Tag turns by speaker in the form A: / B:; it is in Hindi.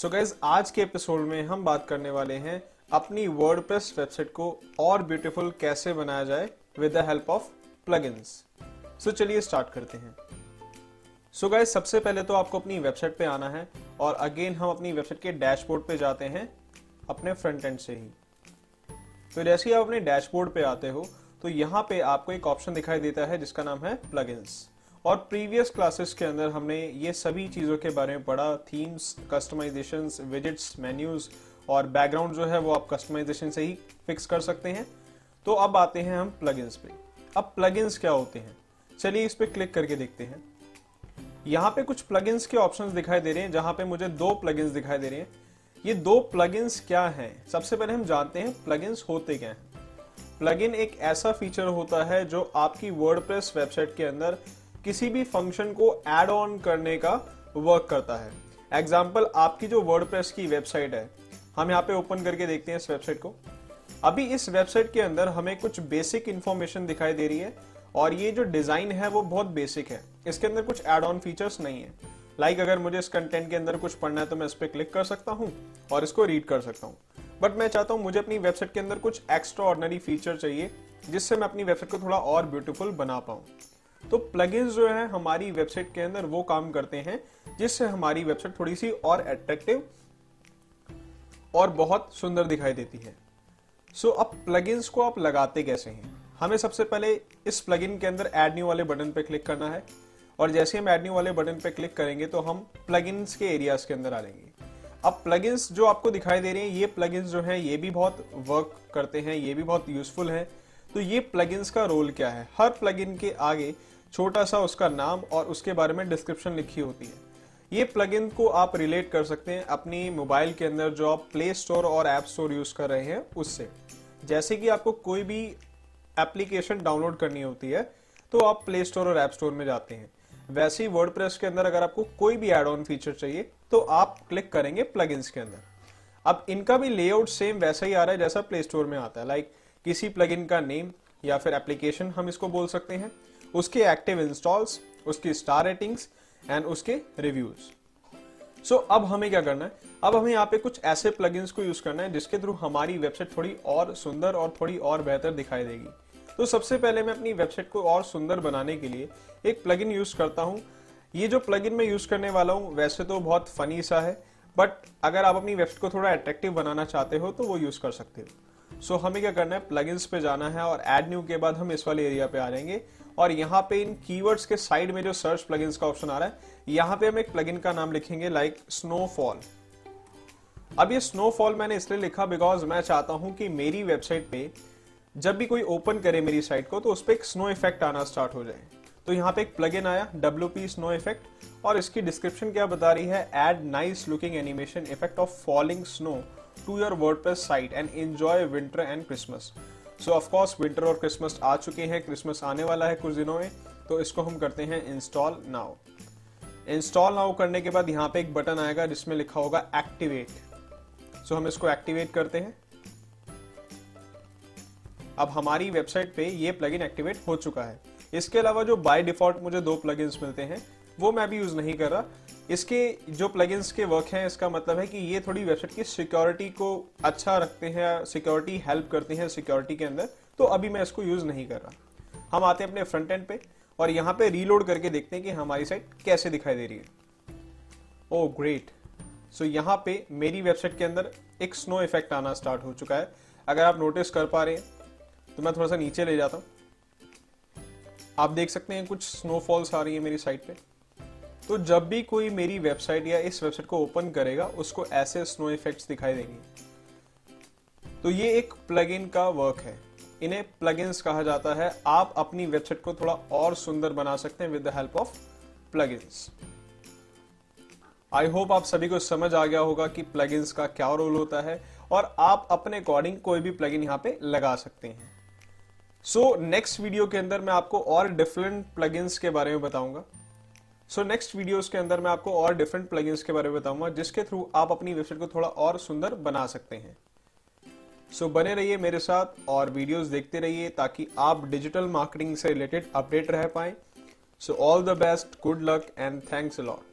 A: सो so गाइज़ आज के एपिसोड में हम बात करने वाले हैं अपनी वर्डप्रेस वेबसाइट को और ब्यूटीफुल कैसे बनाया जाए with the help of plugins so चलिए स्टार्ट करते हैं। सो so गाइज़ सबसे पहले तो आपको अपनी वेबसाइट पे आना है और अगेन हम अपनी वेबसाइट के डैशबोर्ड पे जाते हैं, अपने फ्रंट एंड से ही। तो जैसे ही आप अपने डैशबोर्ड पे आते हो तो यहाँ पे आपको एक ऑप्शन दिखाई देता है जिसका नाम है प्लगइन्स और प्रीवियस क्लासेस के अंदर हमने ये सभी चीज़ों के बारे में पढ़ा। थीम्स कस्टमाइजेशन विजिट्स मेन्यूज और बैकग्राउंड जो है वो आप कस्टमाइजेशन से ही फिक्स कर सकते हैं। तो अब आते हैं हम प्लगइन्स पे। अब प्लगइन्स क्या होते हैं? चलिए इस पर क्लिक करके देखते हैं। यहाँ पे कुछ प्लगइन्स के ऑप्शंस दिखाई दे रहे हैं, जहाँ पे मुझे दो प्लगइन्स दिखाई दे रहे हैं। ये दो प्लगइन्स क्या हैं? सबसे पहले हम जानते हैं प्लगइन्स होते क्या हैं। प्लगइन एक ऐसा फीचर होता है जो आपकी वर्डप्रेस वेबसाइट के अंदर किसी भी फ़ंक्शन को एड ऑन करने का वर्क करता है। एग्ज़ाम्पल आपकी जो वर्डप्रेस की वेबसाइट है, हम यहाँ पे ओपन करके देखते हैं इस वेबसाइट को। अभी इस वेबसाइट के अंदर हमें कुछ बेसिक इंफॉर्मेशन दिखाई दे रही है और ये जो डिज़ाइन है वो बहुत बेसिक है। इसके अंदर कुछ एड ऑन फीचर्स नहीं है। लाइक like अगर मुझे इस कंटेंट के अंदर कुछ पढ़ना है तो मैं इस पर क्लिक कर सकता हूँ और इसको रीड कर सकता हूँ। बट मैं चाहता हूँ मुझे अपनी वेबसाइट के अंदर कुछ एक्स्ट्रा ऑर्डनरी फीचर चाहिए, जिससे मैं अपनी वेबसाइट को थोड़ा और ब्यूटीफुल बना पाऊँ। तो प्लगइन्स जो है हमारी वेबसाइट के अंदर वो काम करते हैं जिससे हमारी वेबसाइट थोड़ी सी और अट्रैक्टिव और बहुत सुंदर दिखाई देती है। सो so, अब प्लगइन्स को आप लगाते कैसे हैं? हमें सबसे पहले इस प्लगइन के अंदर एड न्यू वाले बटन पर क्लिक करना है। और जैसे हम एड न्यू वाले बटन पर क्लिक करेंगे तो हम प्लगइन्स के एरियाज़ के अंदर आ जाएँगे। अब प्लगइन्स जो आपको दिखाई दे रहे हैं ये प्लगइन्स जो है ये भी बहुत वर्क करते हैं ये भी बहुत यूजफुल है। तो ये प्लगइन्स का रोल क्या है? हर प्लगइन के आगे छोटा सा उसका नाम और उसके बारे में डिस्क्रिप्शन लिखी होती है। ये प्लगइन को आप रिलेट कर सकते हैं अपनी मोबाइल के अंदर जो आप प्ले स्टोर और ऐप स्टोर यूज़ कर रहे हैं उससे। जैसे कि आपको कोई भी एप्लीकेशन डाउनलोड करनी होती है तो आप प्ले स्टोर और ऐप स्टोर में जाते हैं। वैसे ही वर्ड के अंदर अगर आपको कोई भी एड ऑन फीचर चाहिए तो आप क्लिक करेंगे प्लग के अंदर। अब इनका भी लेआउट सेम वैसा ही आ रहा है जैसा प्ले स्टोर में आता है। लाइक किसी प्लगइन का नेम या फिर एप्लीकेशन हम इसको बोल सकते हैं। उसके एक्टिव इंस्टॉल्स उसकी स्टार रेटिंग्स एंड उसके रिव्यूज़ सो so, अब हमें क्या करना है? अब हमें यहाँ पे कुछ ऐसे प्लगइन्स को यूज़ करना है जिसके थ्रू हमारी वेबसाइट थोड़ी और सुंदर और थोड़ी और बेहतर दिखाई देगी। तो सबसे पहले मैं अपनी वेबसाइट को और सुंदर बनाने के लिए एक प्लगइन यूज़ करता हूँ। ये जो प्लगइन मैं यूज़ करने वाला हूँ वैसे तो बहुत फनी सा है बट अगर आप अपनी वेबसाइट को थोड़ा अट्रैक्टिव बनाना चाहते हो तो वो यूज़ कर सकते हो। सो so, हमें क्या करना है? प्लगइन्स पे जाना है और एड न्यू के बाद हम इस वाले एरिया पे आ जाएँगे। और यहाँ पे इन कीवर्ड्स के साइड में जो सर्च प्लगइन्स का ऑप्शन आ रहा है यहाँ पे हम एक प्लगइन का नाम लिखेंगे लाइक स्नोफॉल अब ये स्नोफॉल मैंने इसलिए लिखा बिकॉज़ मैं चाहता हूँ कि मेरी वेबसाइट पे जब भी कोई ओपन करे मेरी साइट को तो उस पर एक स्नो इफ़ेक्ट आना स्टार्ट हो जाए। तो यहाँ पे एक प्लगइन आया डब्ल्यू पी स्नो इफ़ेक्ट और इसकी डिस्क्रिप्शन क्या बता रही है? Add nice looking animation effect of falling snow to your WordPress site and enjoy winter and Christmas so of course winter और क्रिसमस आ चुके हैं क्रिसमस आने वाला है कुछ दिनों में तो इसको हम करते हैं इंस्टॉल नाउ इंस्टॉल नाउ करने के बाद यहाँ पे एक बटन आएगा जिसमें लिखा होगा एक्टिवेट सो so, हम इसको एक्टिवेट करते हैं. अब हमारी वेबसाइट पे ये प्लगइन एक्टिवेट हो चुका है. इसके अलावा जो बाय डिफ़ॉल्ट मुझे दो प्लगइन्स मिलते हैं वो मैं भी यूज़ नहीं कर रहा। इसके जो प्लगइन्स के वर्क हैं, इसका मतलब है कि ये थोड़ी वेबसाइट की सिक्योरिटी को अच्छा रखते हैं सिक्योरिटी हेल्प करते हैं सिक्योरिटी के अंदर। तो अभी मैं इसको यूज़ नहीं कर रहा। हम आते हैं अपने फ्रंट एंड पे और यहाँ पे रीलोड करके देखते हैं कि हमारी साइट कैसे दिखाई दे रही है। ओ ग्रेट सो यहाँ पे मेरी वेबसाइट के अंदर एक स्नो इफ़ेक्ट आना स्टार्ट हो चुका है। अगर आप नोटिस कर पा रहे हैं तो मैं थोड़ा सा नीचे ले जाता हूँ। आप देख सकते हैं कुछ स्नोफॉल्स आ रही है मेरी साइट पे। तो जब भी कोई मेरी वेबसाइट या इस वेबसाइट को ओपन करेगा, उसको ऐसे स्नो इफेक्ट्स दिखाई देंगे। तो ये एक प्लगइन का वर्क है। इन्हें प्लगइन्स कहा जाता है। आप अपनी वेबसाइट को थोड़ा और सुंदर बना सकते हैं with the help of plugins I hope आप सभी को समझ आ गया होगा कि प्लगइन्स का क्या रोल होता है और आप अपने अकॉर्डिंग कोई भी प्लगइन यहाँ पे लगा सकते हैं। सो नेक्स्ट वीडियो के अंदर मैं आपको और डिफरेंट प्लगइन्स के बारे में बताऊँगा। सो नेक्स्ट वीडियोस के अंदर मैं आपको और डिफरेंट प्लगइन्स के बारे में बताऊँगा जिसके थ्रू आप अपनी वेबसाइट को थोड़ा और सुंदर बना सकते हैं। सो so, बने रहिए मेरे साथ और वीडियोस देखते रहिए ताकि आप डिजिटल मार्केटिंग से रिलेटेड अपडेट रह पाए। So all the best good luck and thanks a lot